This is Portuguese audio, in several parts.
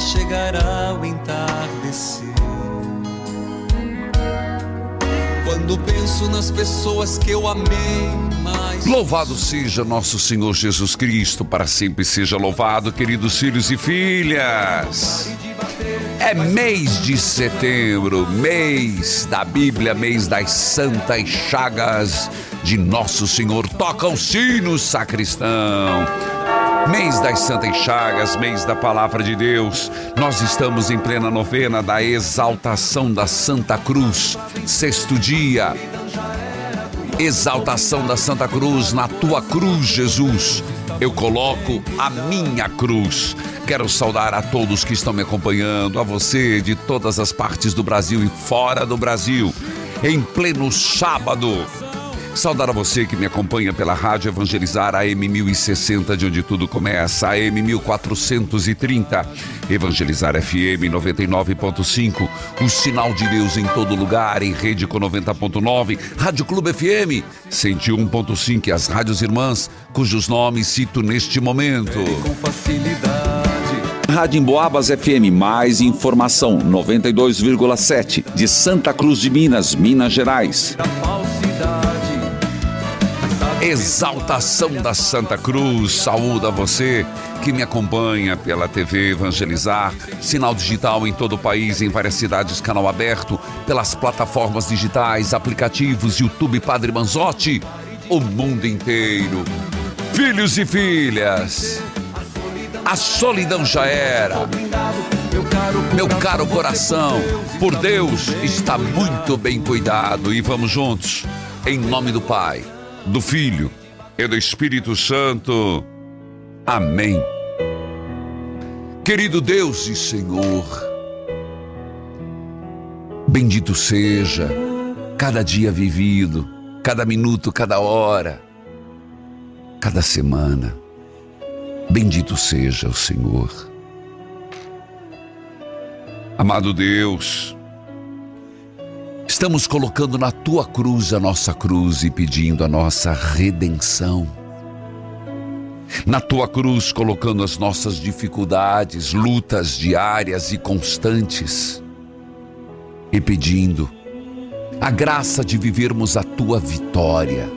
Chegará o entardecer. Quando penso nas pessoas que eu amei mais. Louvado seja nosso Senhor Jesus Cristo, para sempre seja louvado, queridos filhos e filhas. É mês de setembro, mês da Bíblia, mês das santas chagas de nosso Senhor. Toca o sino, sacristão. Mês das Santas Chagas, mês da Palavra de Deus, nós estamos em plena novena da exaltação da Santa Cruz, sexto dia. Exaltação da Santa Cruz, na tua cruz, Jesus. Eu coloco a minha cruz. Quero saudar a todos que estão me acompanhando, a você de todas as partes do Brasil e fora do Brasil, em pleno sábado. Saudar a você que me acompanha pela Rádio Evangelizar AM 1060, de onde tudo começa, AM 1430, Evangelizar FM 99.5, o sinal de Deus em todo lugar, em rede com 90.9, Rádio Clube FM 101.5 e as rádios irmãs, cujos nomes cito neste momento. Com facilidade. Rádio Emboabas FM, mais informação, 92,7, de Santa Cruz de Minas, Minas Gerais. Exaltação da Santa Cruz, saúda você que me acompanha pela TV Evangelizar, sinal digital em todo o país, em várias cidades, canal aberto, pelas plataformas digitais, aplicativos, YouTube Padre Manzotti, o mundo inteiro. Filhos e filhas, a solidão já era. Meu caro coração, por Deus, está muito bem cuidado e vamos juntos, em nome do Pai do Filho e do Espírito Santo. Amém. Querido Deus e Senhor, bendito seja cada dia vivido, cada minuto, cada hora, cada semana. Bendito seja o Senhor. Amado Deus, Estamos colocando na tua cruz a nossa cruz e pedindo a nossa redenção. Na tua cruz, colocando as nossas dificuldades, lutas diárias e constantes, e pedindo a graça de vivermos a tua vitória.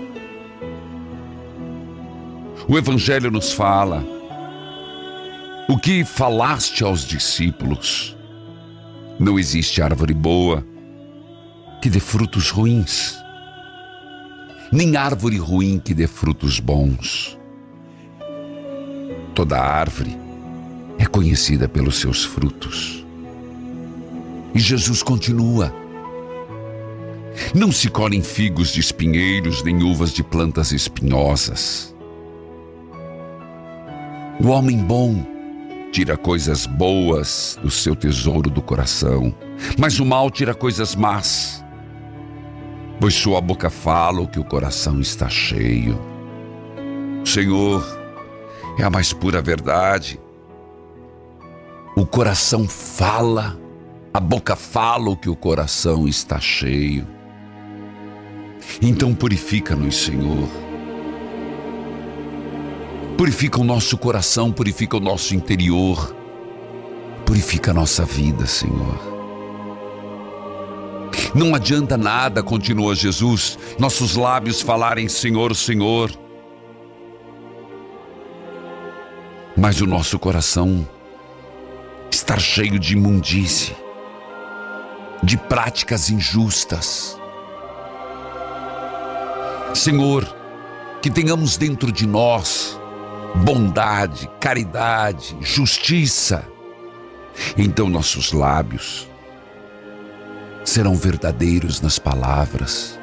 O Evangelho nos fala o que falaste aos discípulos. Não existe árvore boa que dê frutos ruins, nem árvore ruim que dê frutos bons. Toda árvore é conhecida pelos seus frutos. E Jesus continua: Não se colhem figos de espinheiros, nem uvas de plantas espinhosas. O homem bom tira coisas boas do seu tesouro do coração, mas o mal tira coisas más pois sua boca fala o que o coração está cheio. Senhor, é a mais pura verdade. O coração fala, a boca fala o que o coração está cheio. Então purifica-nos, Senhor. Purifica o nosso coração, purifica o nosso interior, purifica a nossa vida, Senhor. Não adianta nada, continua Jesus, nossos lábios falarem Senhor, Senhor, mas o nosso coração estar cheio de imundície, de práticas injustas. Senhor, que tenhamos dentro de nós bondade, caridade, justiça. Então nossos lábios serão verdadeiros nas palavras,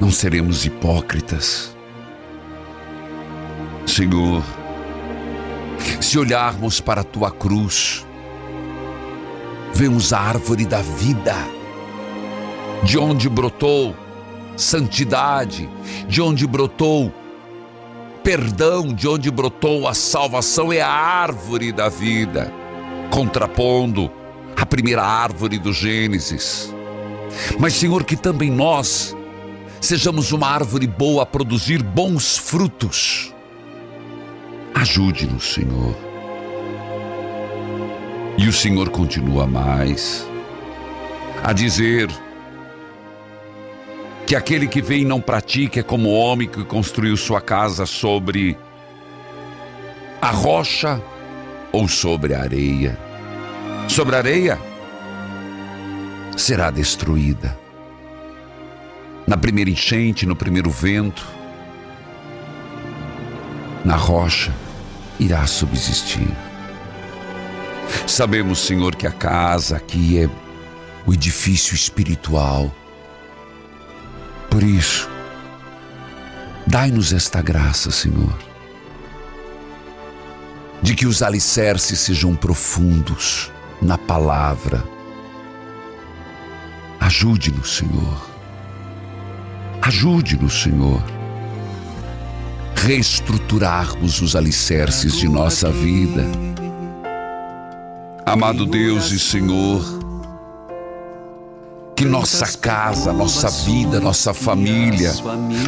não seremos hipócritas. Senhor, se olharmos para a tua cruz, vemos a árvore da vida, de onde brotou santidade, de onde brotou perdão, de onde brotou a salvação, é a árvore da vida, contrapondo a primeira árvore do Gênesis. Mas, Senhor, que também nós sejamos uma árvore boa a produzir bons frutos. Ajude-nos, Senhor. E o Senhor continua mais a dizer que aquele que vem e não pratica é como o homem que construiu sua casa sobre a rocha ou sobre a areia sobre a areia será destruída. Na primeira enchente, no primeiro vento, na rocha irá subsistir. Sabemos, Senhor, que a casa aqui é o edifício espiritual. Por isso, dai-nos esta graça, Senhor, de que os alicerces sejam profundos na palavra. Ajude-nos, Senhor. Ajude-nos, Senhor. Reestruturarmos os alicerces de nossa vida. Amado Deus e Senhor, que nossa casa, nossa vida, nossa família,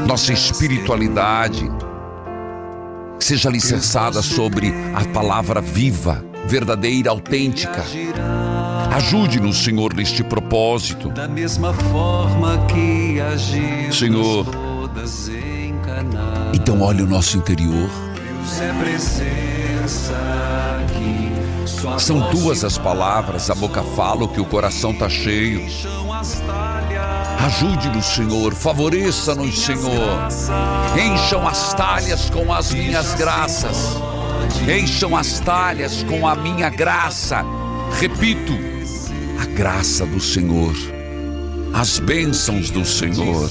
nossa espiritualidade seja alicerçada sobre a palavra viva verdadeira, autêntica. Ajude-nos, Senhor, neste propósito. Da mesma forma que agimos Senhor, então olhe o nosso interior. São tuas as palavras, a boca fala, o que o coração está cheio. Ajude-nos, Senhor, favoreça-nos, Senhor. Encham as talhas com as minhas graças. Encham as talhas com a minha graça. Repito, a graça do Senhor, as bênçãos do Senhor.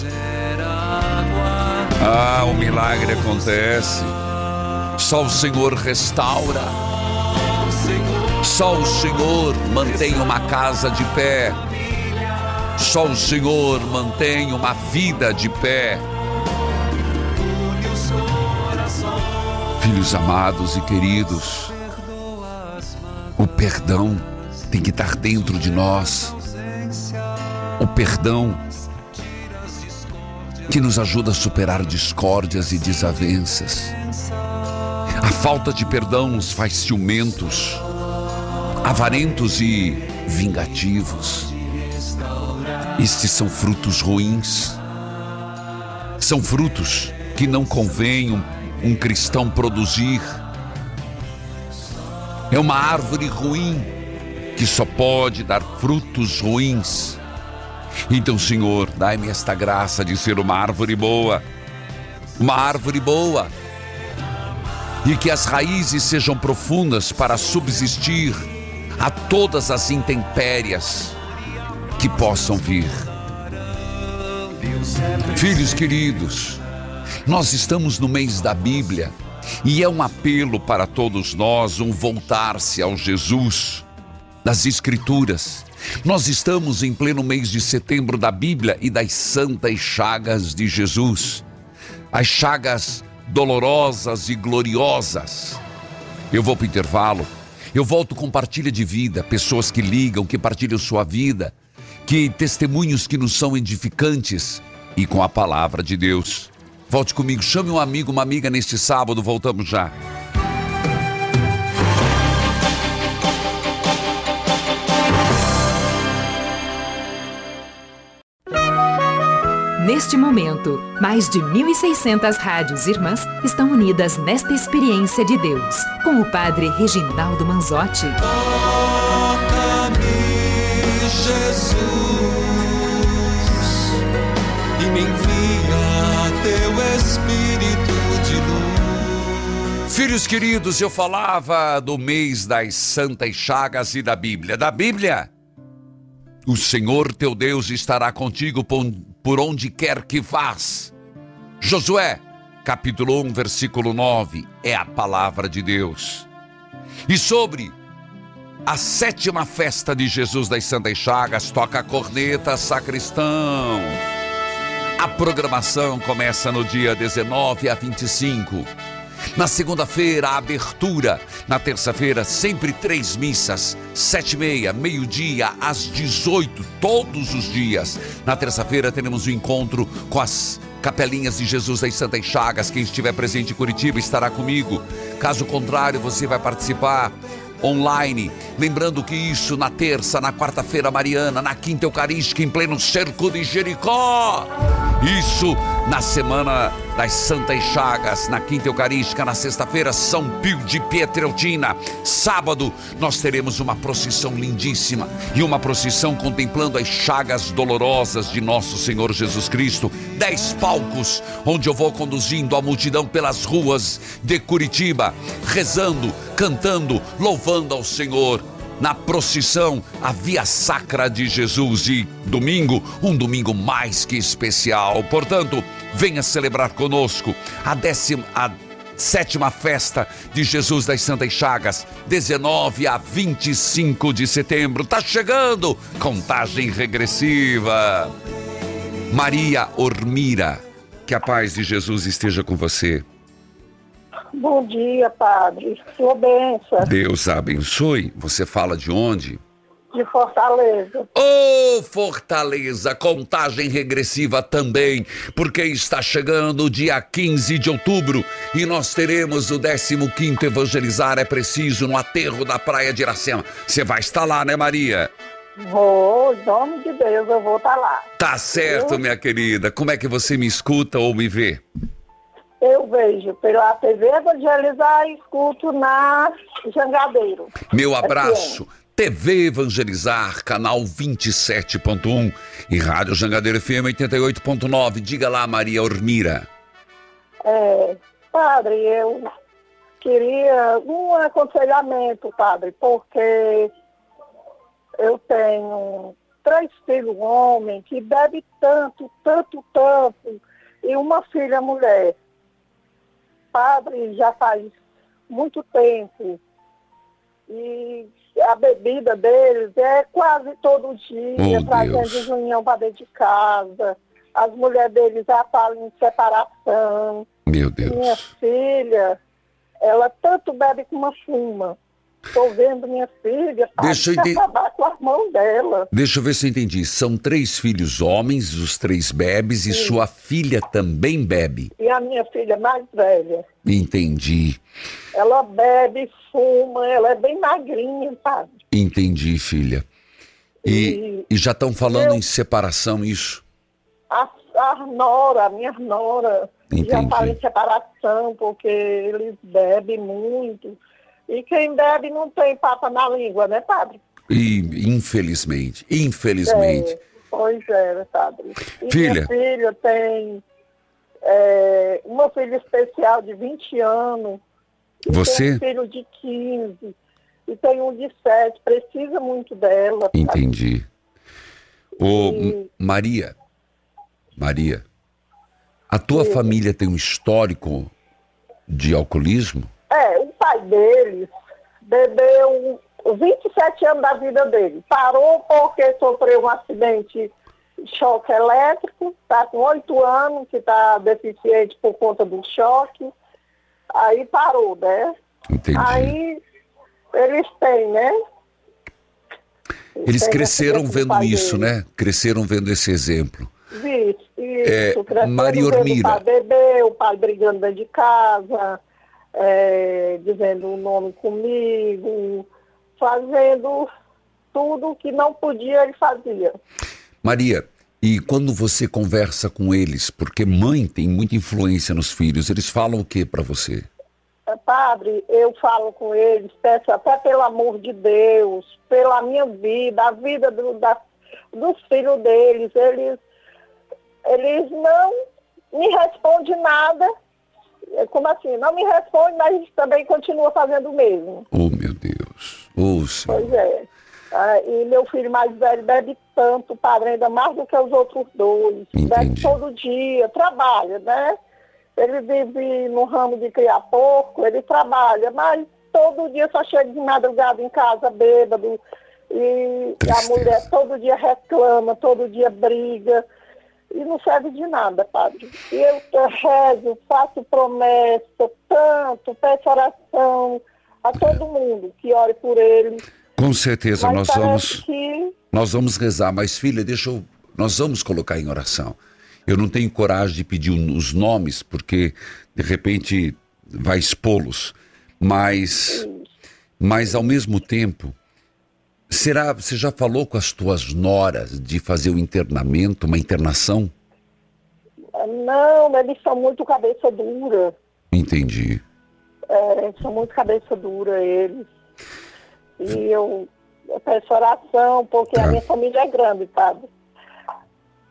Ah, o milagre acontece. Só o Senhor restaura. Só o Senhor mantém uma casa de pé. Só o Senhor mantém uma vida de pé. Filhos amados e queridos, o perdão tem que estar dentro de nós. O perdão que nos ajuda a superar discórdias e desavenças. A falta de perdão nos faz ciumentos, avarentos e vingativos. Estes são frutos ruins. São frutos que não convém um cristão produzir. É uma árvore ruim que só pode dar frutos ruins. Então, Senhor, dai-me esta graça de ser uma árvore boa, uma árvore boa, e que as raízes sejam profundas para subsistir a todas as intempéries que possam vir. Filhos queridos, nós estamos no mês da Bíblia e é um apelo para todos nós um voltar-se ao Jesus das Escrituras. Nós estamos em pleno mês de setembro da Bíblia e das santas chagas de Jesus. As chagas dolorosas e gloriosas. Eu vou para o intervalo. Eu volto com partilha de vida, pessoas que ligam, que partilham sua vida, que testemunhos que nos são edificantes e com a palavra de Deus. Volte comigo, chame um amigo, uma amiga neste sábado, voltamos já. Neste momento, mais de 1.600 rádios irmãs estão unidas nesta experiência de Deus, com o Padre Reginaldo Manzotti. Toca-me, Jesus, Filhos queridos, eu falava do mês das Santas Chagas e da Bíblia. Da Bíblia, o Senhor teu Deus estará contigo por onde quer que vás. Josué, capítulo 1, versículo 9, é a palavra de Deus. E sobre a sétima festa de Jesus das Santas Chagas, toca a corneta sacristão. A programação começa no dia 19 a 25. Na segunda-feira, a abertura. Na terça-feira, sempre três missas. Sete e meia, meio-dia, às 18, todos os dias. Na terça-feira, teremos o um encontro com as Capelinhas de Jesus das Santas Chagas. Quem estiver presente em Curitiba estará comigo. Caso contrário, você vai participar online. Lembrando que isso na terça, na quarta-feira mariana, na quinta eucarística, em pleno cerco de Jericó. Isso na semana das Santas Chagas, na quinta eucarística, na sexta-feira, São Pio de Pietreutina. Sábado, nós teremos uma procissão lindíssima e uma procissão contemplando as chagas dolorosas de nosso Senhor Jesus Cristo. Dez palcos, onde eu vou conduzindo a multidão pelas ruas de Curitiba, rezando, cantando, louvando ao Senhor na procissão, a Via Sacra de Jesus. E domingo, um domingo mais que especial. Portanto, venha celebrar conosco a décima. A sétima festa de Jesus das Santas Chagas, 19 a 25 de setembro. Tá chegando! Contagem regressiva. Maria Ormira, que a paz de Jesus esteja com você. Bom dia, padre. Sua benção. Deus abençoe. Você fala de onde? De Fortaleza. Ô oh, Fortaleza, contagem regressiva também, porque está chegando o dia 15 de outubro e nós teremos o 15 Evangelizar é Preciso no aterro da Praia de Iracema. Você vai estar lá, né, Maria? Vou, em nome de Deus, eu vou estar lá. Tá certo, minha querida. Como é que você me escuta ou me vê? Eu vejo pela TV Evangelizar e escuto na Jangadeiro. Meu abraço. TV Evangelizar, canal 27.1 e Rádio Jangadeiro FM 88.9. Diga lá, Maria Ormira. É, padre, eu queria um aconselhamento, padre, porque eu tenho três filhos homens que bebe tanto, tanto, tanto, e uma filha mulher padre já faz muito tempo. E a bebida deles é quase todo dia, oh, trazendo união para dentro de casa. As mulheres deles já falam em separação. Meu Deus. Minha filha, ela tanto bebe como fuma. Estou vendo minha filha Deixa eu ente... acabar com as mãos dela. Deixa eu ver se eu entendi. São três filhos homens, os três bebes, Sim. e sua filha também bebe. E a minha filha mais velha. Entendi. Ela bebe, fuma, ela é bem magrinha, sabe? Entendi, filha. E, e, e já estão falando eu... em separação, isso? A, a nora, a minha nora, Entendi. já fala em separação, porque eles bebem muito. E quem bebe não tem papa na língua, né, padre? E, infelizmente, infelizmente. É, pois é, padre. E filha. Minha filha tem é, uma filha especial de 20 anos. Você? Tem um filho de 15. E tem um de 7. Precisa muito dela. Entendi. Ô, e... Maria, Maria, a tua família tem um histórico de alcoolismo? É, pai deles bebeu 27 anos da vida dele. Parou porque sofreu um acidente choque elétrico, está com 8 anos, que está deficiente por conta do choque. Aí parou, né? Entendi. Aí eles têm, né? Eles, eles cresceram vendo isso, dele. né? Cresceram vendo esse exemplo. Isso. Isso, É, Maria Ormira. O pai bebê, o pai brigando dentro de casa, é, dizendo o nome comigo, fazendo tudo que não podia, ele fazia. Maria, e quando você conversa com eles, porque mãe tem muita influência nos filhos, eles falam o que para você? É, Padre, eu falo com eles, peço até pelo amor de Deus, pela minha vida, a vida do, da, dos filhos deles, eles, eles não me respondem nada. É, Como assim? Não me respondem, mas também continua fazendo o mesmo. Oh, meu Deus. Oh, Senhor. Pois é. Ah, e meu filho mais velho bebe tanto, padre, ainda mais do que os outros dois. Bebe Entendi. todo dia, trabalha, né? Ele vive no ramo de criar porco, ele trabalha, mas todo dia só chega de madrugada em casa bêbado. E a Tristeza. mulher todo dia reclama, todo dia briga. E não serve de nada, padre. Eu rezo, faço promessa, tanto, peço oração a todo mundo que ore por ele. Com certeza, Mas nós vamos, que nós vamos rezar, mas filha, deixa eu, nós vamos colocar em oração. Eu não tenho coragem de pedir os nomes, porque de repente vai expô-los, mas, mas ao mesmo tempo, será, você já falou com as tuas noras de fazer o internamento, uma internação? Não, eles são muito cabeça dura. Entendi. É, são muito cabeça dura eles. E eu, eu peço oração, porque Tá. a minha família é grande, sabe?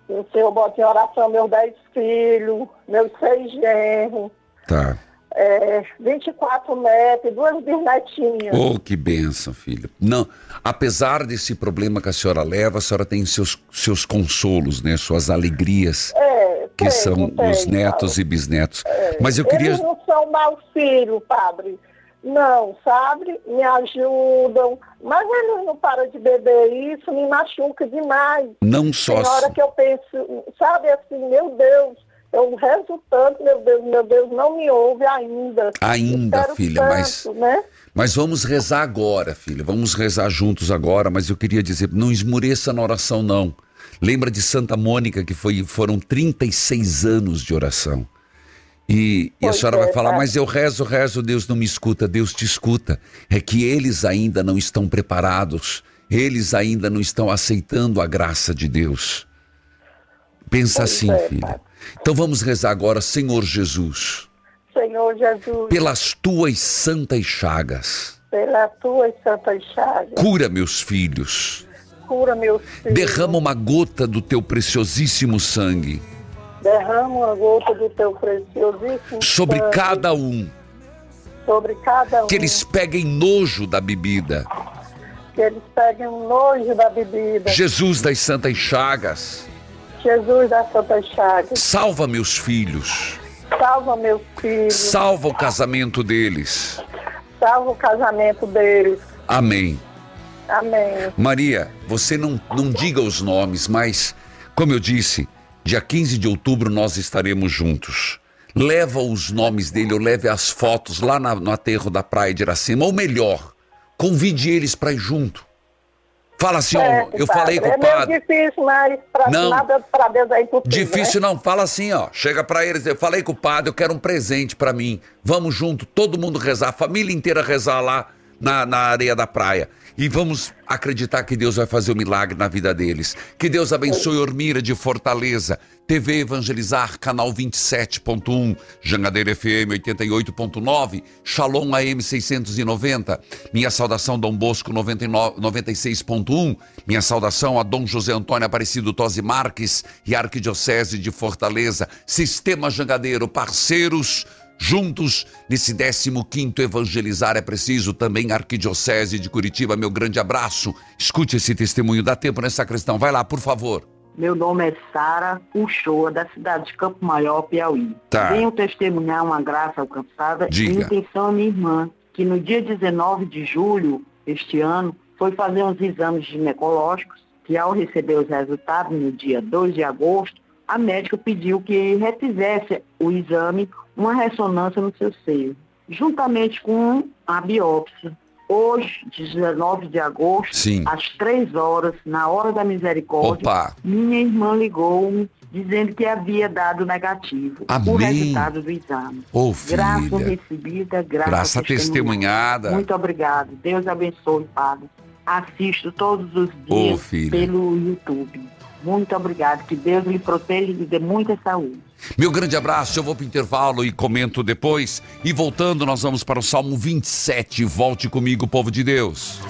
O Senhor bota em oração meus dez filhos, meus seis genros, Tá. é, 24 netos, duas bisnetinhas. Oh, que benção, filha. Não, apesar desse problema que a senhora leva, a senhora tem seus, seus consolos, né? Suas alegrias, É, que são os tenho, netos e bisnetos. Mas eu queria. Eles não são maus filhos, padre. Não, sabe? Me ajudam. Mas eles não param de beber isso, me machuca demais. Não só. Tem hora que eu penso, sabe assim, meu Deus, eu rezo tanto, meu Deus, meu Deus, não me ouve ainda. Ainda, filha, tanto, mas- Né? Mas vamos rezar agora, filha. Vamos rezar juntos agora. Mas eu queria dizer, não esmoreça na oração, não. Lembra de Santa Mônica, que foi, foram 36 anos de oração. E, e a senhora é, vai falar, mas eu rezo, rezo, Deus não me escuta. Deus te escuta. É que eles ainda não estão preparados. Eles ainda não estão aceitando a graça de Deus. Pensa assim, é, filha. Então vamos rezar agora, Senhor Jesus, Senhor Jesus, pelas tuas santas chagas. pela tua santa chaga, Cura meus filhos. cura meus filhos. Derrama uma gota do teu preciosíssimo sangue Derrama uma gota do teu preciosíssimo sobre sangue cada um. sobre cada um. Que eles peguem nojo da bebida. que eles peguem nojo da bebida. Jesus das Santas Chagas, Jesus da Santa Chagas, salva meus filhos. Salva meus filhos, Salva o casamento deles. salva o casamento deles. Amém. Amém. Maria, você não, não diga os nomes, mas, como eu disse, dia 15 de outubro nós estaremos juntos. Leva os nomes dele, ou leve as fotos lá na- no aterro da praia de Iracema, ou melhor, convide eles para ir junto. Fala assim, ó, eu falei com é o padre. meio difícil, mas pra, Não. nada para Deus é impossível. Difícil né? não, fala assim, ó. Chega pra eles, eu falei com o padre, eu quero um presente pra mim. Vamos junto, todo mundo rezar, a família inteira rezar lá na, na areia da praia. E vamos acreditar que Deus vai fazer o milagre na vida deles. Que Deus abençoe Ormira de Fortaleza, TV Evangelizar, canal 27.1, Jangadeira FM 88.9, Shalom AM 690. Minha saudação Dom Bosco 99 96.1. Minha saudação a Dom José Antônio Aparecido Tosi Marques e Arquidiocese de Fortaleza. Sistema Jangadeiro, parceiros juntos nesse 15º Evangelizar é preciso também Arquidiocese de Curitiba. Meu grande abraço. Escute esse testemunho. Dá tempo nessa questão. Vai lá, por favor. Meu nome é Sara Uchoa, da cidade de Campo Maior, Piauí. Tá. Venho testemunhar uma graça alcançada Diga. em intenção à minha irmã, que no dia 19 de julho deste ano foi fazer uns exames ginecológicos, que ao receber os resultados no dia 2 de agosto, a médica pediu que refizesse o exame, uma ressonância no seu seio, juntamente com a biópsia. hoje, 19 de agosto, Sim. às 3 horas, na hora da misericórdia, Opa. minha irmã ligou dizendo que havia dado negativo o Amém. resultado do exame. Ô, Graça recebida, graça, Graça testemunhada. Muito obrigado. Deus abençoe, Padre. Assisto todos os dias filha. pelo YouTube. Muito obrigado. Que Deus lhe proteja e lhe dê muita saúde. Meu grande abraço, eu vou para o intervalo e comento depois. E voltando, nós vamos para o Salmo 27. Volte comigo, povo de Deus.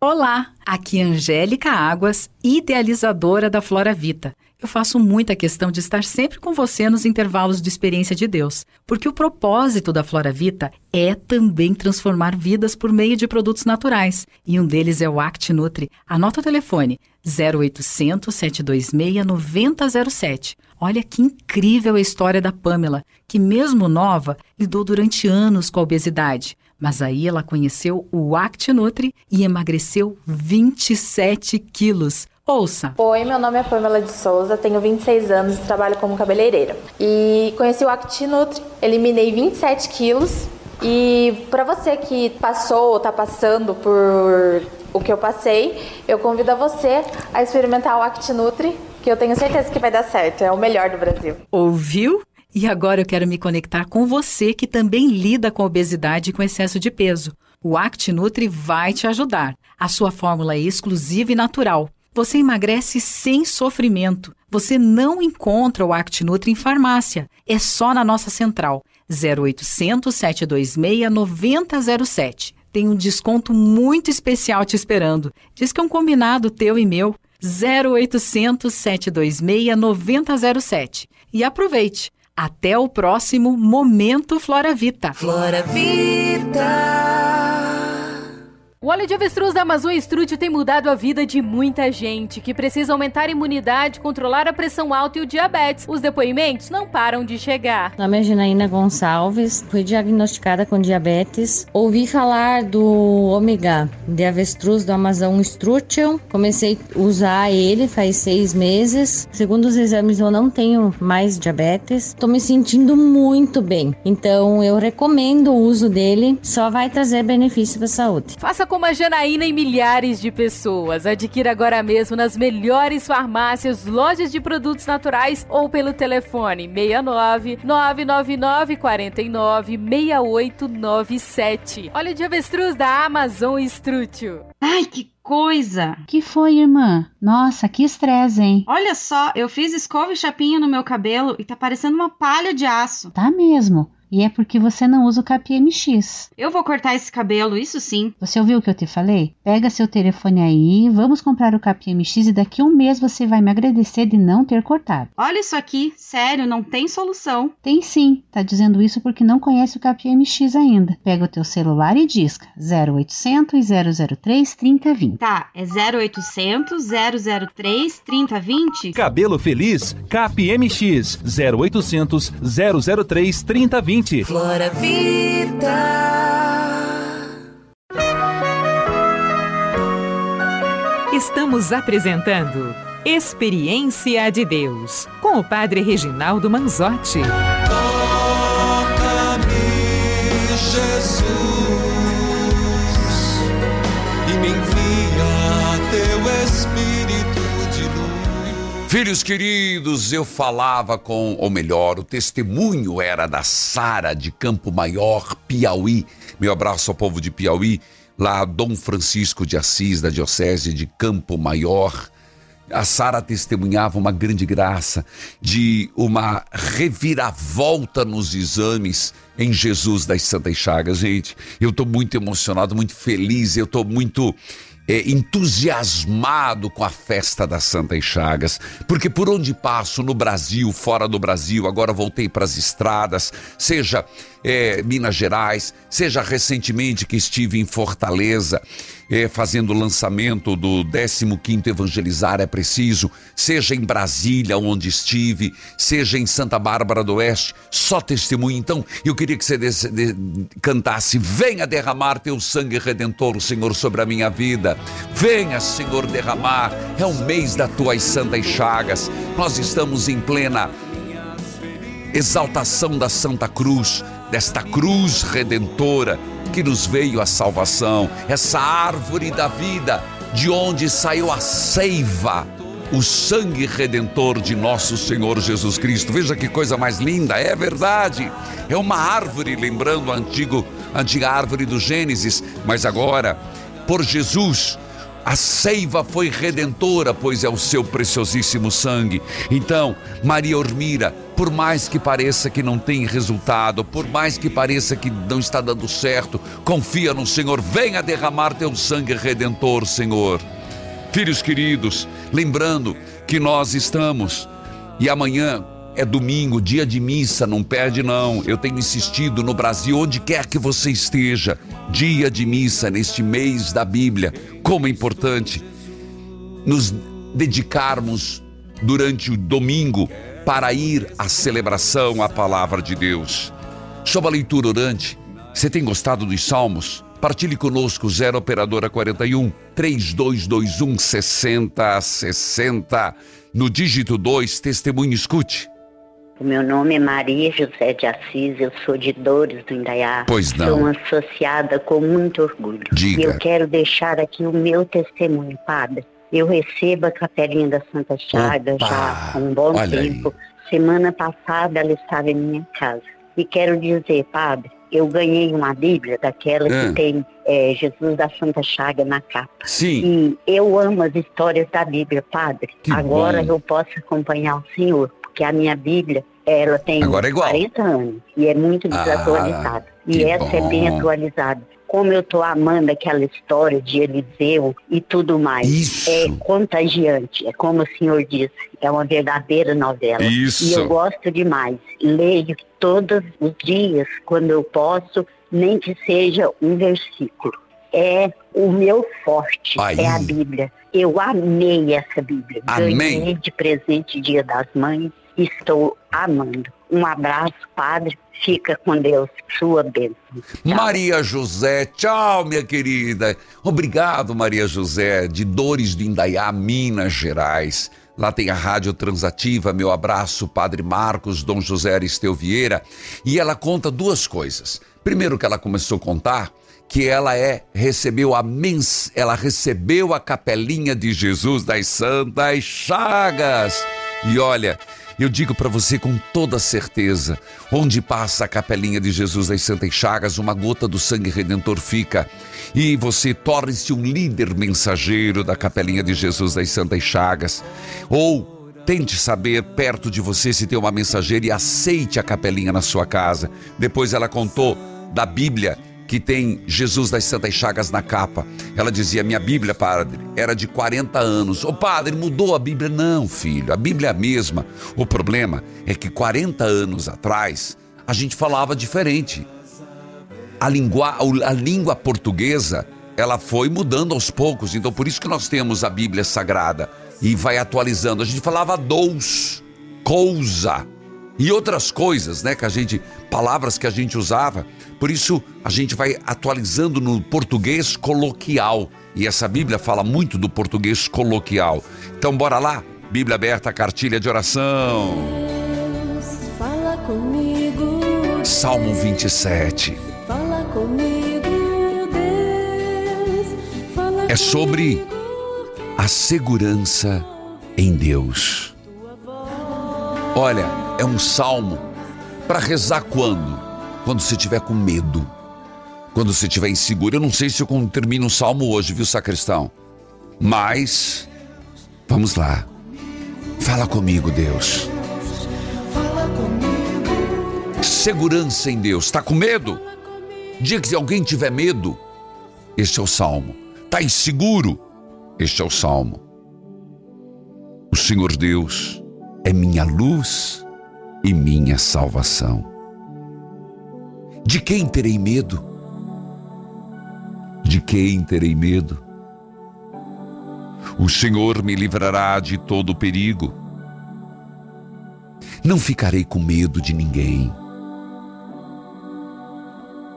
Olá, aqui é Angélica Águas, idealizadora da Flora Vita. Eu faço muita questão de estar sempre com você nos intervalos de experiência de Deus, porque o propósito da Flora Vita é também transformar vidas por meio de produtos naturais, e um deles é o Act Nutri. Anota o telefone 0800 726 9007. Olha que incrível a história da Pamela, que mesmo nova, lidou durante anos com a obesidade. Mas aí ela conheceu o Act Nutri e emagreceu 27 quilos. Ouça! Oi, meu nome é Pamela de Souza, tenho 26 anos e trabalho como cabeleireira. E conheci o ActiNutri, eliminei 27 quilos. E para você que passou ou está passando por o que eu passei, eu convido a você a experimentar o ActiNutri, que eu tenho certeza que vai dar certo, é o melhor do Brasil. Ouviu? E agora eu quero me conectar com você que também lida com obesidade e com excesso de peso. O ActiNutri vai te ajudar. A sua fórmula é exclusiva e natural. Você emagrece sem sofrimento. Você não encontra o ActiNutri em farmácia. É só na nossa central. 0800 726 9007. Tem um desconto muito especial te esperando. Diz que é um combinado teu e meu. 0800 726 9007. E aproveite. Até o próximo Momento Flora Vita. Flora Vida. O óleo de avestruz da Amazônia Estrútil tem mudado a vida de muita gente que precisa aumentar a imunidade, controlar a pressão alta e o diabetes. Os depoimentos não param de chegar. Meu nome é Janaína Gonçalves, fui diagnosticada com diabetes. Ouvi falar do ômega de avestruz do Amazon Strutium. Comecei a usar ele faz seis meses. Segundo os exames, eu não tenho mais diabetes. Estou me sentindo muito bem. Então, eu recomendo o uso dele. Só vai trazer benefício para a saúde. Faça como a Janaína e milhares de pessoas. Adquira agora mesmo nas melhores farmácias, lojas de produtos naturais ou pelo telefone 69 999 49 6897. Óleo de avestruz da Amazon Estrútil. Ai, que coisa! Que foi, irmã? Nossa, que estresse, hein? Olha só, eu fiz escova e chapinha no meu cabelo e tá parecendo uma palha de aço. Tá mesmo. E é porque você não usa o KPMX. Eu vou cortar esse cabelo, isso sim. Você ouviu o que eu te falei? Pega seu telefone aí, vamos comprar o KPMX e daqui a um mês você vai me agradecer de não ter cortado. Olha isso aqui, sério, não tem solução. Tem sim, tá dizendo isso porque não conhece o KPMX ainda. Pega o teu celular e disca 0800 003 3020. Tá, é 0800 003 3020? Cabelo Feliz, KPMX 0800 003 3020. Flora Vida. Estamos apresentando Experiência de Deus com o Padre Reginaldo Manzotti. Toca-me, Jesus, Filhos queridos, eu falava com, ou melhor, o testemunho era da Sara de Campo Maior, Piauí. Meu abraço ao povo de Piauí, lá Dom Francisco de Assis, da Diocese de Campo Maior. A Sara testemunhava uma grande graça de uma reviravolta nos exames em Jesus das Santas Chagas. Gente, eu estou muito emocionado, muito feliz, eu estou muito é, entusiasmado com a festa das Santas Chagas, porque por onde passo, no Brasil, fora do Brasil, agora voltei para as estradas, seja é, Minas Gerais, seja recentemente que estive em Fortaleza, é, fazendo o lançamento do 15º Evangelizar é Preciso, seja em Brasília, onde estive, seja em Santa Bárbara do Oeste, só testemunho. Então, eu queria que você de- cantasse, venha derramar teu sangue redentor, Senhor, sobre a minha vida. Venha, Senhor, derramar. É o mês das tuas santas chagas. Nós estamos em plena exaltação da Santa Cruz, desta cruz redentora que nos veio a salvação, essa árvore da vida, de onde saiu a seiva, o sangue redentor de nosso Senhor Jesus Cristo. Veja que coisa mais linda, é verdade. É uma árvore, lembrando a a antiga árvore do Gênesis, mas agora, por Jesus, a seiva foi redentora, pois é o seu preciosíssimo sangue. Então, Maria Ormira, por mais que pareça que não tem resultado, por mais que pareça que não está dando certo, confia no Senhor, venha derramar teu sangue redentor, Senhor. Filhos queridos, lembrando que nós estamos e amanhã é domingo, dia de missa, não perde não. Eu tenho insistido no Brasil, onde quer que você esteja, dia de missa neste mês da Bíblia. Como é importante nos dedicarmos durante o domingo para ir à celebração à palavra de Deus. Sob a leitura orante, você tem gostado dos salmos? Partilhe conosco 0 operadora 41 3221 6060 no dígito 2 testemunho escute. O meu nome é Maria José de Assis, eu sou de Dores do Indaiá. Pois não. Sou associada com muito orgulho. Diga. E eu quero deixar aqui o meu testemunho, padre. Eu recebo a capelinha da Santa Chaga Opa! já há um bom Olha aí. tempo. Semana passada ela estava em minha casa. E quero dizer, padre, eu ganhei uma Bíblia daquela Ah. que tem eh, Jesus da Santa Chaga na capa. Sim. E eu amo as histórias da Bíblia, padre. Que Agora bom. eu posso acompanhar o senhor, porque a minha Bíblia, ela tem Agora é igual. 40 anos e é muito Ah, desatualizada. que e essa é bem bom. atualizada. Como eu tô amando aquela história de Eliseu e tudo mais. Isso. É contagiante, é como o senhor disse, é uma verdadeira novela. Isso. E eu gosto demais. Leio todos os dias, quando eu posso, nem que seja um versículo. É o meu forte, Aí. é a Bíblia. Eu amei essa Bíblia. Amém. Ganhei de presente Dia das Mães. Estou amando. Um abraço, Padre. Fica com Deus. Sua bênção. Maria José, tchau, minha querida. Obrigado, Maria José, de Dores do Indaiá, Minas Gerais. Lá tem a Rádio Transativa, meu abraço, Padre Marcos, Dom José Aristeu Vieira. E ela conta duas coisas. Primeiro que ela começou a contar que ela é recebeu a mens, ela recebeu a capelinha de Jesus das Santas Chagas. E olha, eu digo para você com toda certeza, onde passa a capelinha de Jesus das Santas Chagas, uma gota do sangue redentor fica. E você torne-se um líder mensageiro da capelinha de Jesus das Santas Chagas. Ou tente saber perto de você se tem uma mensageira e aceite a capelinha na sua casa. Depois ela contou da Bíblia que tem Jesus das Santas Chagas na capa. Ela dizia: Minha Bíblia, padre, era de 40 anos. Ô padre, mudou a Bíblia? Não, filho, a Bíblia é a mesma. O problema é que 40 anos atrás a gente falava diferente. A língua, a língua portuguesa ela foi mudando aos poucos, então por isso que nós temos a Bíblia Sagrada e vai atualizando. A gente falava dous, coisa e outras coisas, né? Que a gente, palavras que a gente usava. Por isso a gente vai atualizando no português coloquial. E essa Bíblia fala muito do português coloquial. Então bora lá, Bíblia aberta, cartilha de oração. Fala comigo, Salmo 27. fala comigo, Deus. Fala É sobre a segurança em Deus. Olha, é um salmo para rezar quando? Quando você tiver com medo. Quando você estiver inseguro. Eu não sei se eu termino o salmo hoje, viu, sacristão? Mas vamos lá. Fala comigo, Deus. Segurança em Deus. Tá com medo? Diga que se alguém tiver medo, este é o salmo. Tá inseguro? Este é o salmo. O Senhor Deus é minha luz e minha salvação. De quem terei medo? De quem terei medo? O Senhor me livrará de todo perigo. Não ficarei com medo de ninguém.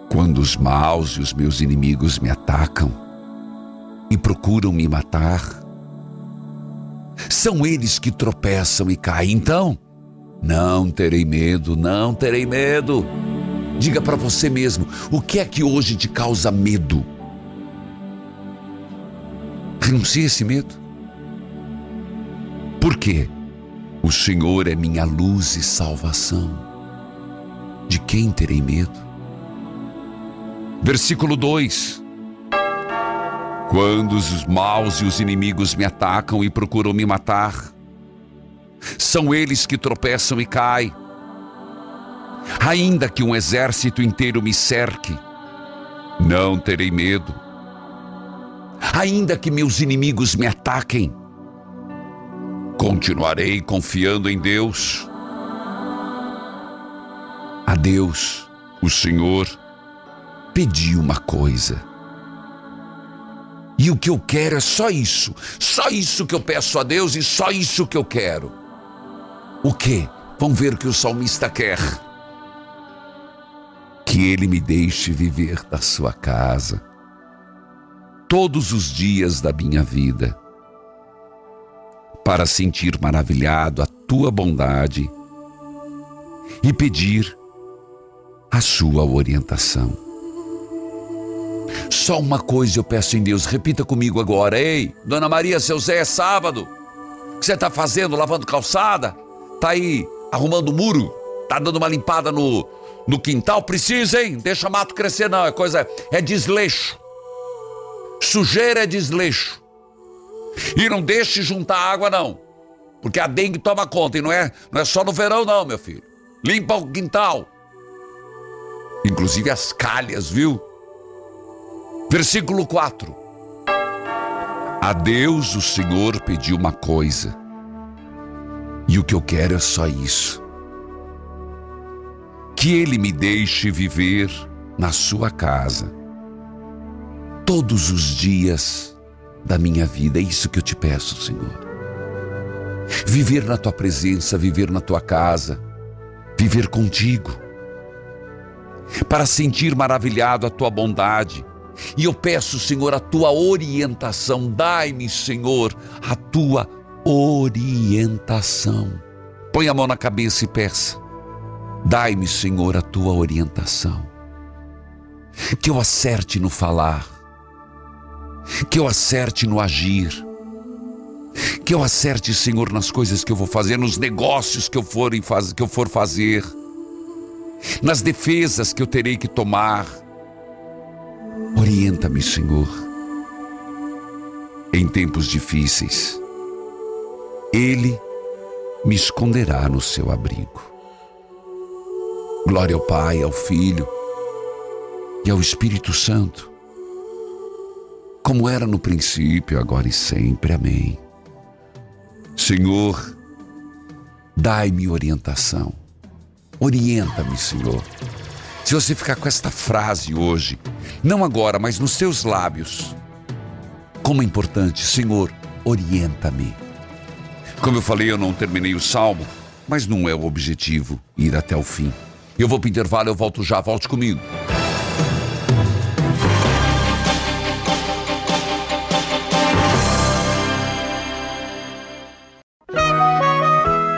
Quando os maus e os meus inimigos me atacam e procuram me matar, são eles que tropeçam e caem. Então, Não terei medo, não terei medo. Diga para você mesmo, o que é que hoje te causa medo? Renuncie esse medo. Por quê? O Senhor é minha luz e salvação. De quem terei medo? Versículo 2: Quando os maus e os inimigos me atacam e procuram me matar, são eles que tropeçam e caem. Ainda que um exército inteiro me cerque, não terei medo. Ainda que meus inimigos me ataquem, continuarei confiando em Deus. A Deus, o Senhor, pedi uma coisa. E o que eu quero é só isso. Só isso que eu peço a Deus e só isso que eu quero. O que? Vamos ver o que o salmista quer. Que ele me deixe viver da sua casa todos os dias da minha vida, para sentir maravilhado a tua bondade e pedir a sua orientação. Só uma coisa eu peço em Deus, repita comigo agora. Ei, Dona Maria, seu Zé, é sábado. O que você está fazendo? Lavando calçada? Tá aí arrumando muro? Tá dando uma limpada no, no quintal? Precisa, hein? Deixa mato crescer, não. É coisa. É desleixo. Sujeira é desleixo. E não deixe juntar água, não. Porque a dengue toma conta. E não é, não é só no verão, não, meu filho. Limpa o quintal. Inclusive as calhas, viu? Versículo 4. A Deus o Senhor pediu uma coisa. E o que eu quero é só isso. Que Ele me deixe viver na sua casa todos os dias da minha vida. É isso que eu te peço, Senhor. Viver na tua presença, viver na tua casa, viver contigo, para sentir maravilhado a tua bondade. E eu peço, Senhor, a tua orientação. Dai-me, Senhor, a tua orientação. Põe a mão na cabeça e peça. Dai-me, Senhor, a tua orientação. Que eu acerte no falar que eu acerte no agir, que eu acerte, Senhor, nas coisas que eu vou fazer, nos negócios que eu for, que eu for fazer, nas defesas que eu terei que tomar. Orienta-me, Senhor, em tempos difíceis. Ele me esconderá no seu abrigo. Glória ao Pai, ao Filho e ao Espírito Santo como era no princípio, agora e sempre. Amém. Senhor, dai-me orientação. Orienta-me, Senhor. Se você ficar com esta frase hoje, não agora, mas nos seus lábios, como é importante, Senhor, orienta-me. Como eu falei, eu não terminei o salmo, mas não é o objetivo ir até o fim. Eu vou para o intervalo, eu volto já, volte comigo.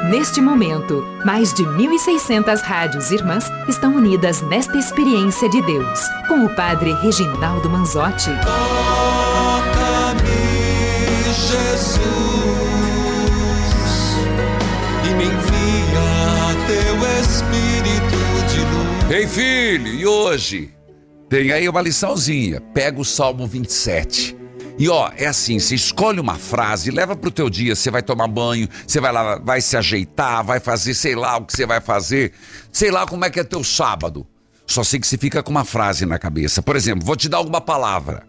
Neste momento, mais de 1.600 rádios irmãs estão unidas nesta experiência de Deus, com o Padre Reginaldo Manzotti. Toca-me, Jesus, e me envia teu Espírito de luz. Ei, filho, e hoje? Tem aí uma liçãozinha. Pega o Salmo 27. E ó, é assim, você escolhe uma frase, leva pro teu dia, você vai tomar banho, você vai lá, vai se ajeitar, vai fazer, sei lá o que você vai fazer, sei lá como é que é teu sábado. Só sei que você fica com uma frase na cabeça. Por exemplo, vou te dar alguma palavra.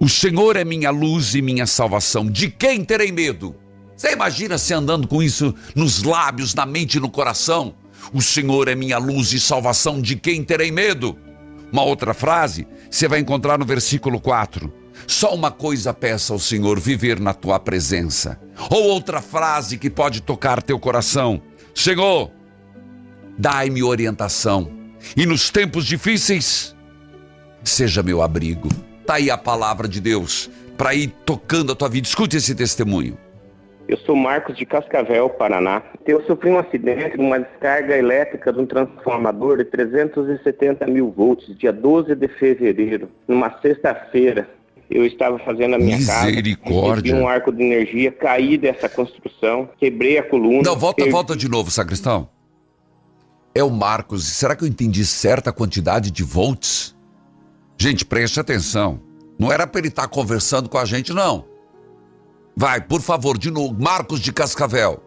O Senhor é minha luz e minha salvação. De quem terei medo? Você imagina se andando com isso nos lábios, na mente e no coração? O Senhor é minha luz e salvação. De quem terei medo? Uma outra frase você vai encontrar no versículo 4. Só uma coisa peça ao Senhor: viver na tua presença. Ou outra frase que pode tocar teu coração: Senhor, dai-me orientação. E nos tempos difíceis, seja meu abrigo. Está aí a palavra de Deus para ir tocando a tua vida. Escute esse testemunho. Eu sou Marcos de Cascavel, Paraná. Eu sofri um acidente numa descarga elétrica de um transformador de 370 mil volts, dia 12 de fevereiro, numa sexta-feira. Eu estava fazendo a minha casa, Misericórdia. recebi um arco de energia, caí dessa construção, quebrei a coluna. Não, volta, perdi- volta de novo, sacristão. É o Marcos. Será que eu entendi certa quantidade de volts? Gente, preste atenção. Não era para ele estar conversando com a gente, não. Vai, por favor, de novo. Marcos de Cascavel.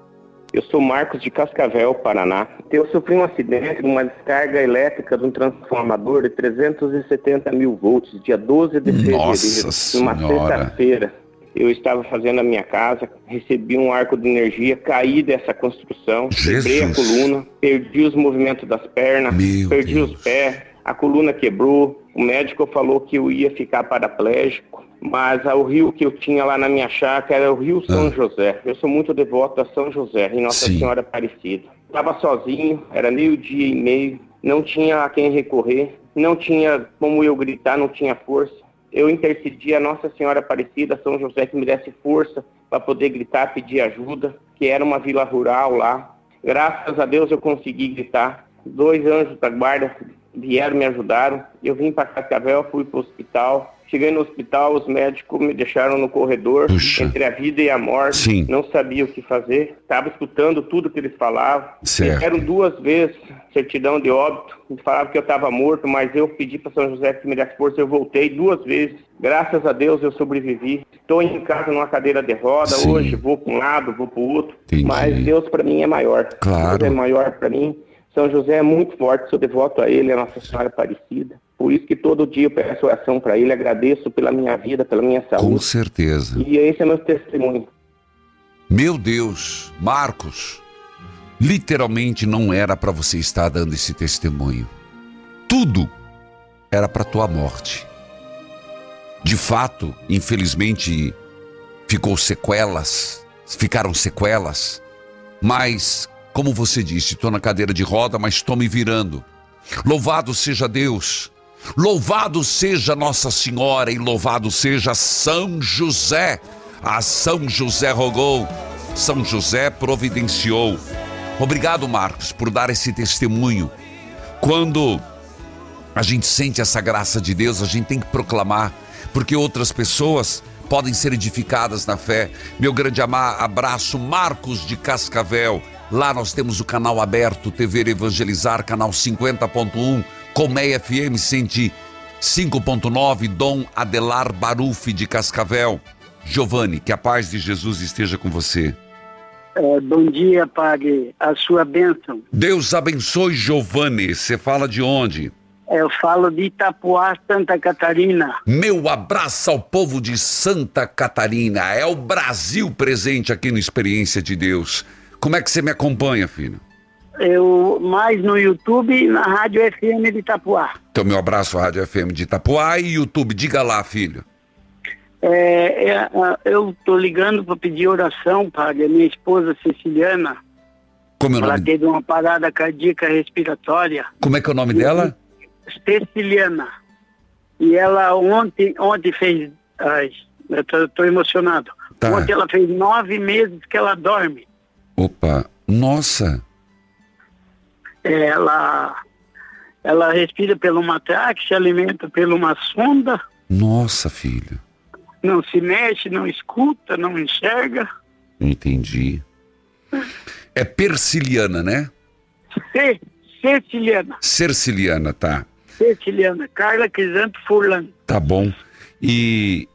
Eu sou Marcos de Cascavel, Paraná. Eu sofri um acidente numa descarga elétrica de um transformador de 370 mil volts, dia 12 de fevereiro, Nossa numa sexta-feira. Eu estava fazendo a minha casa, recebi um arco de energia, caí dessa construção, quebrei a Jesus. coluna, perdi os movimentos das pernas, Meu perdi os pés, a coluna quebrou. O médico falou que eu ia ficar paraplégico, mas ah, o rio que eu tinha lá na minha chácara era o Rio São José. Eu sou muito devoto a São José e Nossa Ah. Sim. Senhora Aparecida. Estava sozinho, era meio-dia e meio, não tinha a quem recorrer, não tinha como eu gritar, não tinha força. Eu intercedi a Nossa Senhora Aparecida, São José, que me desse força para poder gritar, pedir ajuda, que era uma vila rural lá. Graças a Deus eu consegui gritar. Dois anjos da guarda vieram, me ajudaram. Eu vim para Cascavel, fui para o hospital. Cheguei no hospital, os médicos me deixaram no corredor, Puxa. entre a vida e a morte. Sim. Não sabia o que fazer. Estava escutando tudo que eles falavam. Certo. Eram duas vezes certidão de óbito. Me falavam que eu estava morto, mas eu pedi para São José que me desse força. Eu voltei duas vezes. Graças a Deus eu sobrevivi. Estou em casa numa cadeira de roda Sim. hoje. Vou para um lado, vou para o outro. Entendi. Mas Deus para mim é maior. Claro. Deus é maior para mim. São José é muito forte, sou devoto a ele, a Nossa Senhora Aparecida. Por isso que todo dia eu peço oração para ele, agradeço pela minha vida, pela minha Com saúde. certeza. E esse é meu testemunho. Meu Deus, Marcos, literalmente não era para você estar dando esse testemunho. Tudo era para tua morte. De fato, infelizmente, ficou sequelas, ficaram sequelas, mas como você disse, estou na cadeira de roda, mas estou me virando. Louvado seja Deus. Louvado seja Nossa Senhora e louvado seja São José. A São José rogou, São José providenciou. Obrigado, Marcos, por dar esse testemunho. Quando a gente sente essa graça de Deus, a gente tem que proclamar, porque outras pessoas podem ser edificadas na fé. Meu grande abraço, Marcos de Cascavel. Lá nós temos o canal aberto, TV Evangelizar, canal 50.1, Colmeia FM 105.9, Dom Adelar Baruf de Cascavel. Giovanni, que a paz de Jesus esteja com você. É, bom dia, Padre. A sua bênção. Deus abençoe Giovanni. Você fala de onde? Eu falo de Itapuá, Santa Catarina. Meu abraço ao povo de Santa Catarina. É o Brasil presente aqui no Experiência de Deus. Como é que você me acompanha, filho? Eu mais no YouTube e na Rádio FM de Itapuá. Então, meu abraço à Rádio FM de Itapuá e YouTube. Diga lá, filho. É, é, ah, eu estou ligando para pedir oração, Padre. A minha esposa Ceciliana, Como é o ela nome, teve uma parada cardíaca respiratória. como é, que é o nome dela? Ceciliana. E ela ontem, ontem fez. Ai, eu tô, tô emocionado. Tá. Ontem ela fez nove meses que ela dorme. Opa, nossa. Ela, ela respira pelo uma traque, se alimenta por uma sonda, Nossa, filho. não se mexe, não escuta, não enxerga. Entendi. É Persiliana, né? Ceciliana, Cerciliana, tá. Ceciliana, Carla Crisanto Furlan. Tá bom. E,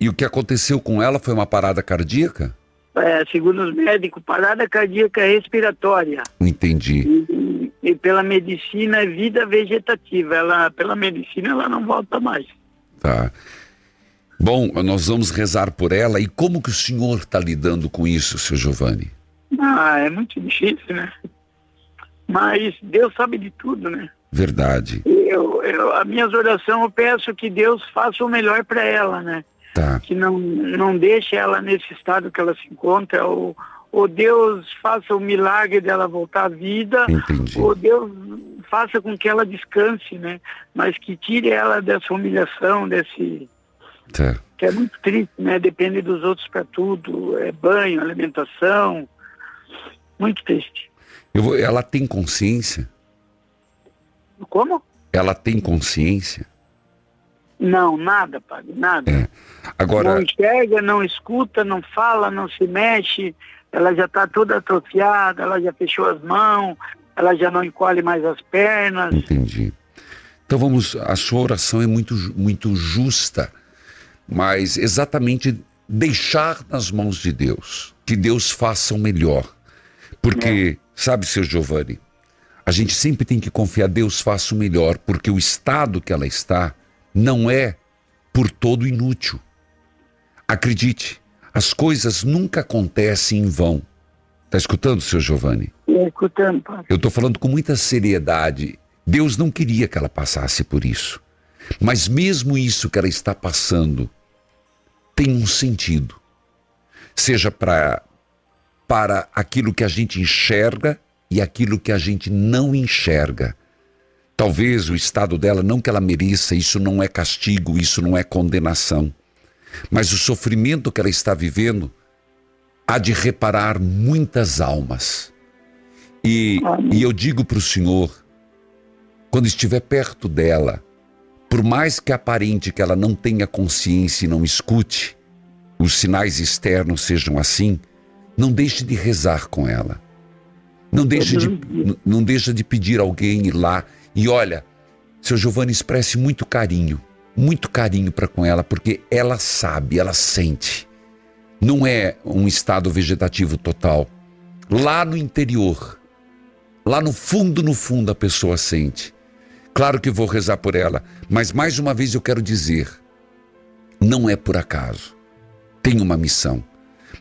e o que aconteceu com ela foi uma parada cardíaca? É, segundo os médicos, parada cardíaca respiratória. Entendi. E, e pela medicina é vida vegetativa. Ela, pela medicina ela não volta mais. Tá. Bom, nós vamos rezar por ela. E como que o senhor está lidando com isso, seu Giovanni? Ah, é muito difícil, né? Mas Deus sabe de tudo, né? Verdade. Eu, eu, a minhas orações eu peço que Deus faça o melhor para ela, né? Tá. Que não, não deixe ela nesse estado que ela se encontra, ou, ou Deus faça o milagre dela voltar à vida, Entendi. ou Deus faça com que ela descanse, né? Mas que tire ela dessa humilhação, desse, Tá. Que é muito triste, né? Depende dos outros para tudo. É banho, alimentação. Muito triste. Vou- ela tem consciência? Como? Ela tem consciência? Não, nada, padre, nada. Agora, Não enxerga, não escuta, não fala, não se mexe. Ela já está toda atrofiada, ela já fechou as mãos, ela já não encolhe mais as pernas. Entendi. Então vamos, a sua oração é muito, muito justa, mas exatamente deixar nas mãos de Deus, que Deus faça o melhor. Porque, sabe, seu Giovanni, a gente sempre tem que confiar, Deus faça o melhor, porque o estado que ela está não é por todo inútil. Acredite, as coisas nunca acontecem em vão. Tá escutando, seu Giovanni? Escutando, padre. Eu estou falando com muita seriedade. Deus não queria que ela passasse por isso. Mas mesmo isso que ela está passando tem um sentido. Seja para para aquilo que a gente enxerga e aquilo que a gente não enxerga. Talvez o estado dela, não que ela mereça, isso não é castigo, isso não é condenação. Mas o sofrimento que ela está vivendo há de reparar muitas almas. E, e eu digo para o Senhor, quando estiver perto dela, por mais que aparente que ela não tenha consciência e não escute, os sinais externos sejam assim, não deixe de rezar com ela. Não deixe de, não deixe de pedir alguém ir lá e olha, seu Giovanni expresse muito carinho, muito carinho para com ela, porque ela sabe, ela sente. Não é um estado vegetativo total. Lá no interior, lá no fundo, no fundo, a pessoa sente. Claro que vou rezar por ela, mas mais uma vez eu quero dizer: não é por acaso. Tem uma missão.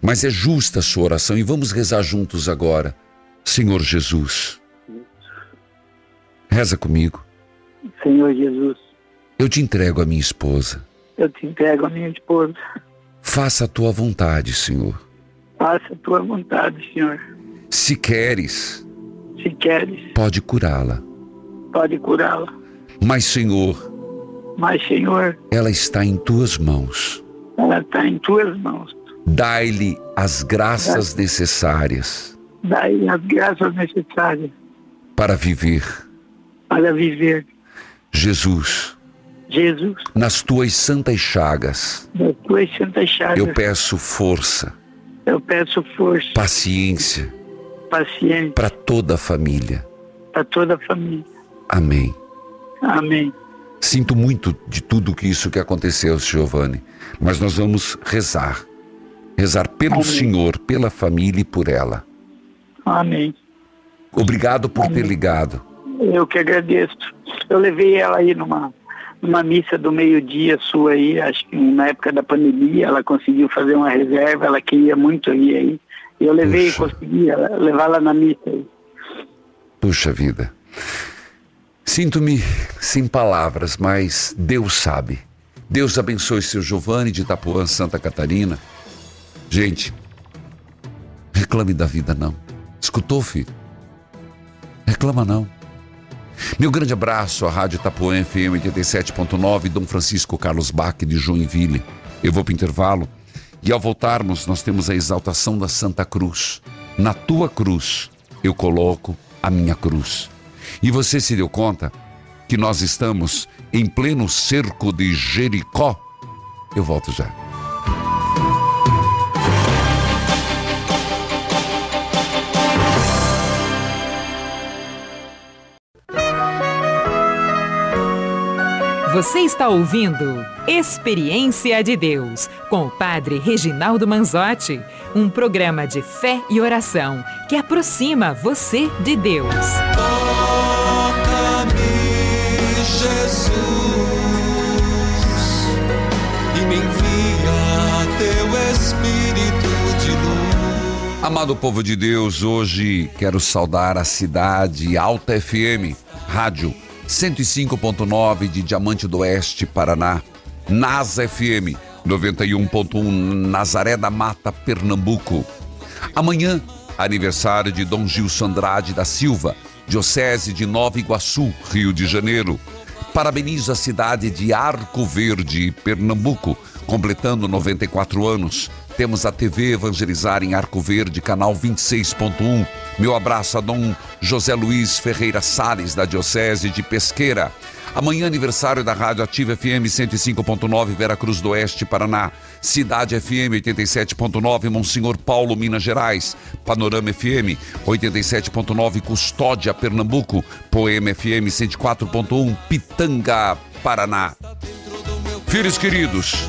Mas é justa a sua oração e vamos rezar juntos agora. Senhor Jesus, reza comigo. Senhor Jesus, Eu te entrego a minha esposa. eu te entrego a minha esposa. Faça a tua vontade, Senhor. Faça a tua vontade, Senhor. Se queres, Se queres, pode curá-la. pode curá-la. Mas, Senhor, Mas, Senhor, ela está em tuas mãos. ela está em tuas mãos. Dai-lhe as graças necessárias Dai as graças necessárias para viver. Para viver. Jesus, Jesus, nas tuas santas chagas, das tuas santas chagas, eu peço força, eu peço força, paciência paciência para toda a família. para toda a família. Amém. Amém. Sinto muito de tudo que isso que aconteceu, Giovanni, mas nós vamos rezar. Rezar pelo Senhor, pela família e por ela. Amém. Obrigado por ter ligado. Eu que agradeço. Eu levei ela aí numa, numa missa do meio-dia sua aí, acho que na época da pandemia, ela conseguiu fazer uma reserva, ela queria muito ir aí. E eu levei e consegui levá-la na missa aí. Puxa vida. Sinto-me sem palavras, mas Deus sabe. Deus abençoe seu Giovanni de Itapuã, Santa Catarina. Gente, reclame da vida não. Escutou, filho? Reclama não. Meu grande abraço à Rádio Itapuã FM 87.9, Dom Francisco Carlos Bach de Joinville. Eu vou para o intervalo e ao voltarmos nós temos a exaltação da Santa Cruz. Na tua cruz eu coloco a minha cruz. E você se deu conta que nós estamos em pleno cerco de Jericó? Eu volto já. Você está ouvindo Experiência de Deus com o Padre Reginaldo Manzotti, um programa de fé e oração que aproxima você de Deus. Toca-me, Jesus, e me envia teu Espírito de luz. Amado povo de Deus, hoje quero saudar a cidade Alta FM, rádio 105.9 de Diamante do Oeste, Paraná, NASA FM 91.1 Nazaré da Mata, Pernambuco. Amanhã, aniversário de Dom Gilson Andrade da Silva, Diocese de Nova Iguaçu, Rio de Janeiro. Parabenizo a cidade de Arco Verde, Pernambuco, completando 94 anos. Temos a TV Evangelizar em Arco Verde, canal 26.1. Meu abraço a Dom José Luiz Ferreira Sales, da Diocese de Pesqueira. Amanhã, aniversário da Rádio Ativa FM 105.9, Veracruz do Oeste, Paraná. Cidade FM 87.9, Monsenhor Paulo, Minas Gerais. Panorama FM 87.9, Custódia, Pernambuco. Poema FM 104.1, Pitanga, Paraná. Filhos queridos,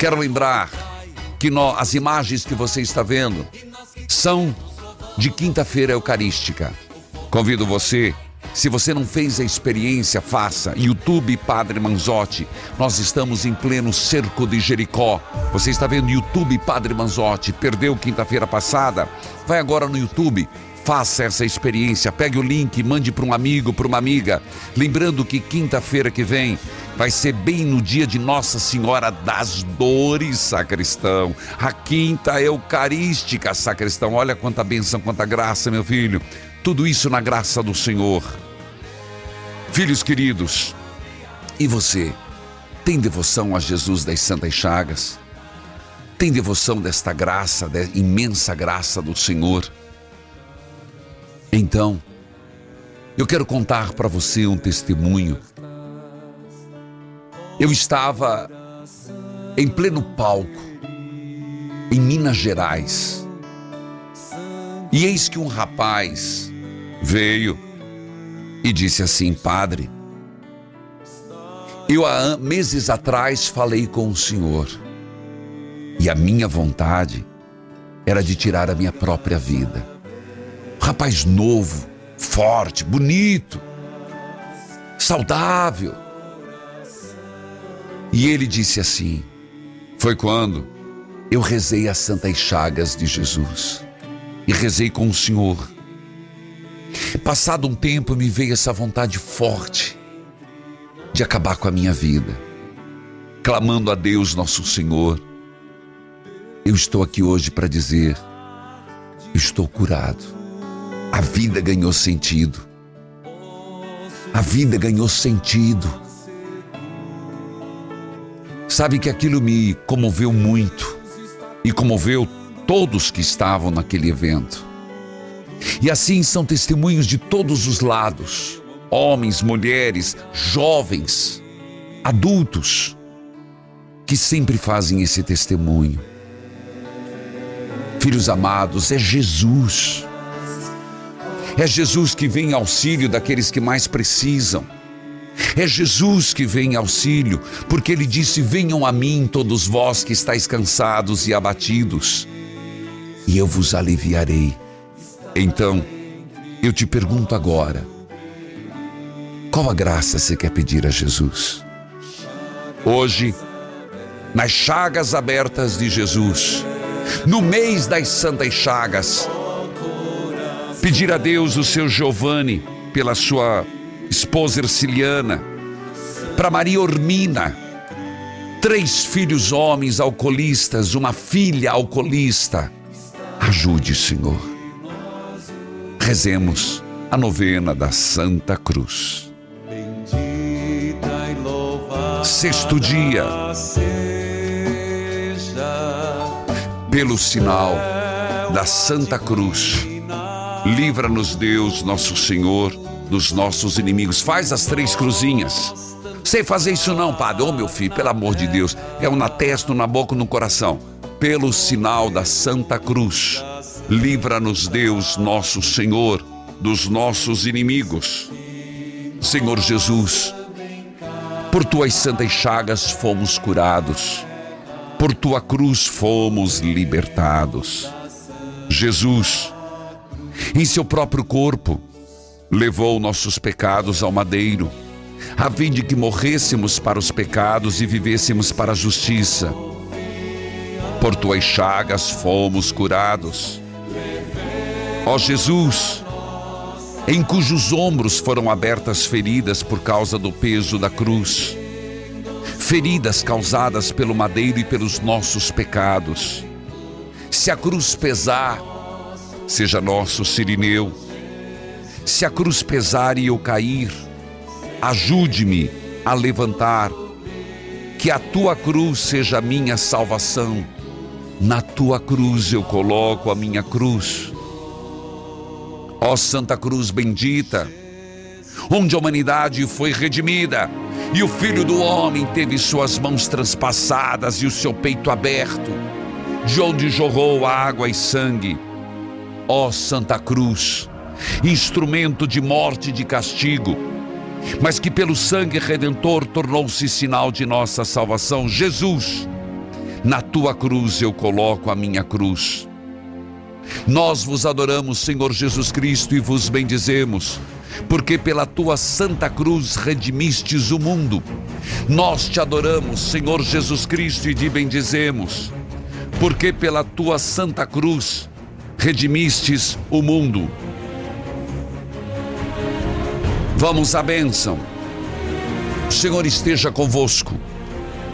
quero lembrar que nó- as imagens que você está vendo são de quinta-feira eucarística. Convido você, se você não fez a experiência, faça. YouTube Padre Manzotti. Nós estamos em pleno cerco de Jericó. Você está vendo YouTube Padre Manzotti. Perdeu quinta-feira passada? Vai agora no YouTube. Faça essa experiência, pegue o link, mande para um amigo, para uma amiga. Lembrando que quinta-feira que vem vai ser bem no dia de Nossa Senhora das Dores, sacristão. A quinta eucarística, sacristão. Olha quanta bênção, quanta graça, meu filho. Tudo isso na graça do Senhor. Filhos queridos, e você tem devoção a Jesus das Santas Chagas? Tem devoção desta graça, da imensa graça do Senhor? Então, eu quero contar para você um testemunho. Eu estava em pleno palco, em Minas Gerais, e eis que um rapaz veio e disse assim: Padre, eu há meses atrás falei com o Senhor, e a minha vontade era de tirar a minha própria vida. Rapaz novo, forte, bonito, saudável. E ele disse assim: Foi quando eu rezei as santas chagas de Jesus e rezei com o Senhor. Passado um tempo, me veio essa vontade forte de acabar com a minha vida, clamando a Deus, nosso Senhor. Eu estou aqui hoje para dizer: estou curado. A vida ganhou sentido. A vida ganhou sentido. Sabe que aquilo me comoveu muito e comoveu todos que estavam naquele evento. E assim são testemunhos de todos os lados: homens, mulheres, jovens, adultos, que sempre fazem esse testemunho. Filhos amados, é Jesus. É Jesus que vem em auxílio daqueles que mais precisam. É Jesus que vem em auxílio, porque ele disse: Venham a mim, todos vós que estáis cansados e abatidos, e eu vos aliviarei. Então, eu te pergunto agora: qual a graça você quer pedir a Jesus? Hoje, nas chagas abertas de Jesus, no mês das Santas Chagas, pedir a Deus o seu Giovanni pela sua esposa Erciliana, para Maria Ormina, três filhos homens alcoolistas, uma filha alcoolista. Ajude, Senhor. Rezemos a novena da Santa Cruz. Sexto dia, pelo sinal da Santa Cruz, livra-nos Deus, nosso Senhor, dos nossos inimigos. Faz as três cruzinhas. Sem fazer isso não, padre. Ô meu filho, pelo amor de Deus. É um na testa, um na boca, um no coração. Pelo sinal da Santa Cruz, livra-nos Deus, nosso Senhor, dos nossos inimigos. Senhor Jesus, por tuas santas chagas fomos curados. Por tua cruz fomos libertados. Jesus, em seu próprio corpo, levou nossos pecados ao madeiro, a fim de que morrêssemos para os pecados e vivêssemos para a justiça. Por tuas chagas fomos curados. Ó Jesus, em cujos ombros foram abertas feridas por causa do peso da cruz, feridas causadas pelo madeiro e pelos nossos pecados. Se a cruz pesar, seja nosso sirineu. Se a cruz pesar e eu cair, ajude-me a levantar. Que a tua cruz seja a minha salvação. Na tua cruz eu coloco a minha cruz. Ó Santa Cruz bendita, onde a humanidade foi redimida e o Filho do Homem teve suas mãos transpassadas e o seu peito aberto, de onde jorrou água e sangue. Ó Santa Cruz, instrumento de morte e de castigo, mas que pelo sangue redentor tornou-se sinal de nossa salvação. Jesus, na tua cruz eu coloco a minha cruz. Nós vos adoramos, Senhor Jesus Cristo, e vos bendizemos, porque pela tua santa cruz redimistes o mundo. Nós te adoramos, Senhor Jesus Cristo, e te bendizemos, porque pela tua santa cruz redimistes o mundo. Vamos à bênção. O Senhor esteja convosco,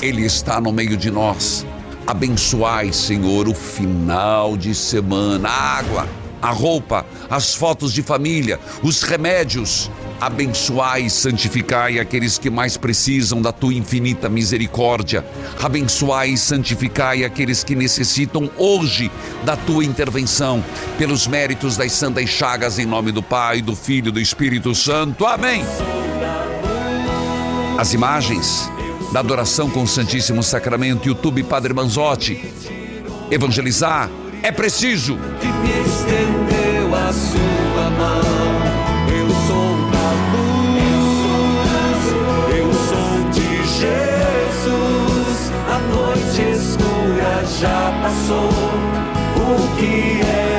Ele está no meio de nós. Abençoai, Senhor, o final de semana, a água, a roupa, as fotos de família, os remédios. Abençoai e santificai aqueles que mais precisam da tua infinita misericórdia. Abençoai e santificai aqueles que necessitam hoje da tua intervenção, pelos méritos das santas chagas, em nome do Pai, do Filho e do Espírito Santo. Amém. As imagens da adoração com o Santíssimo Sacramento, YouTube Padre Manzotti. Evangelizar é preciso. que me estendeu a sua mão. já passou, o que é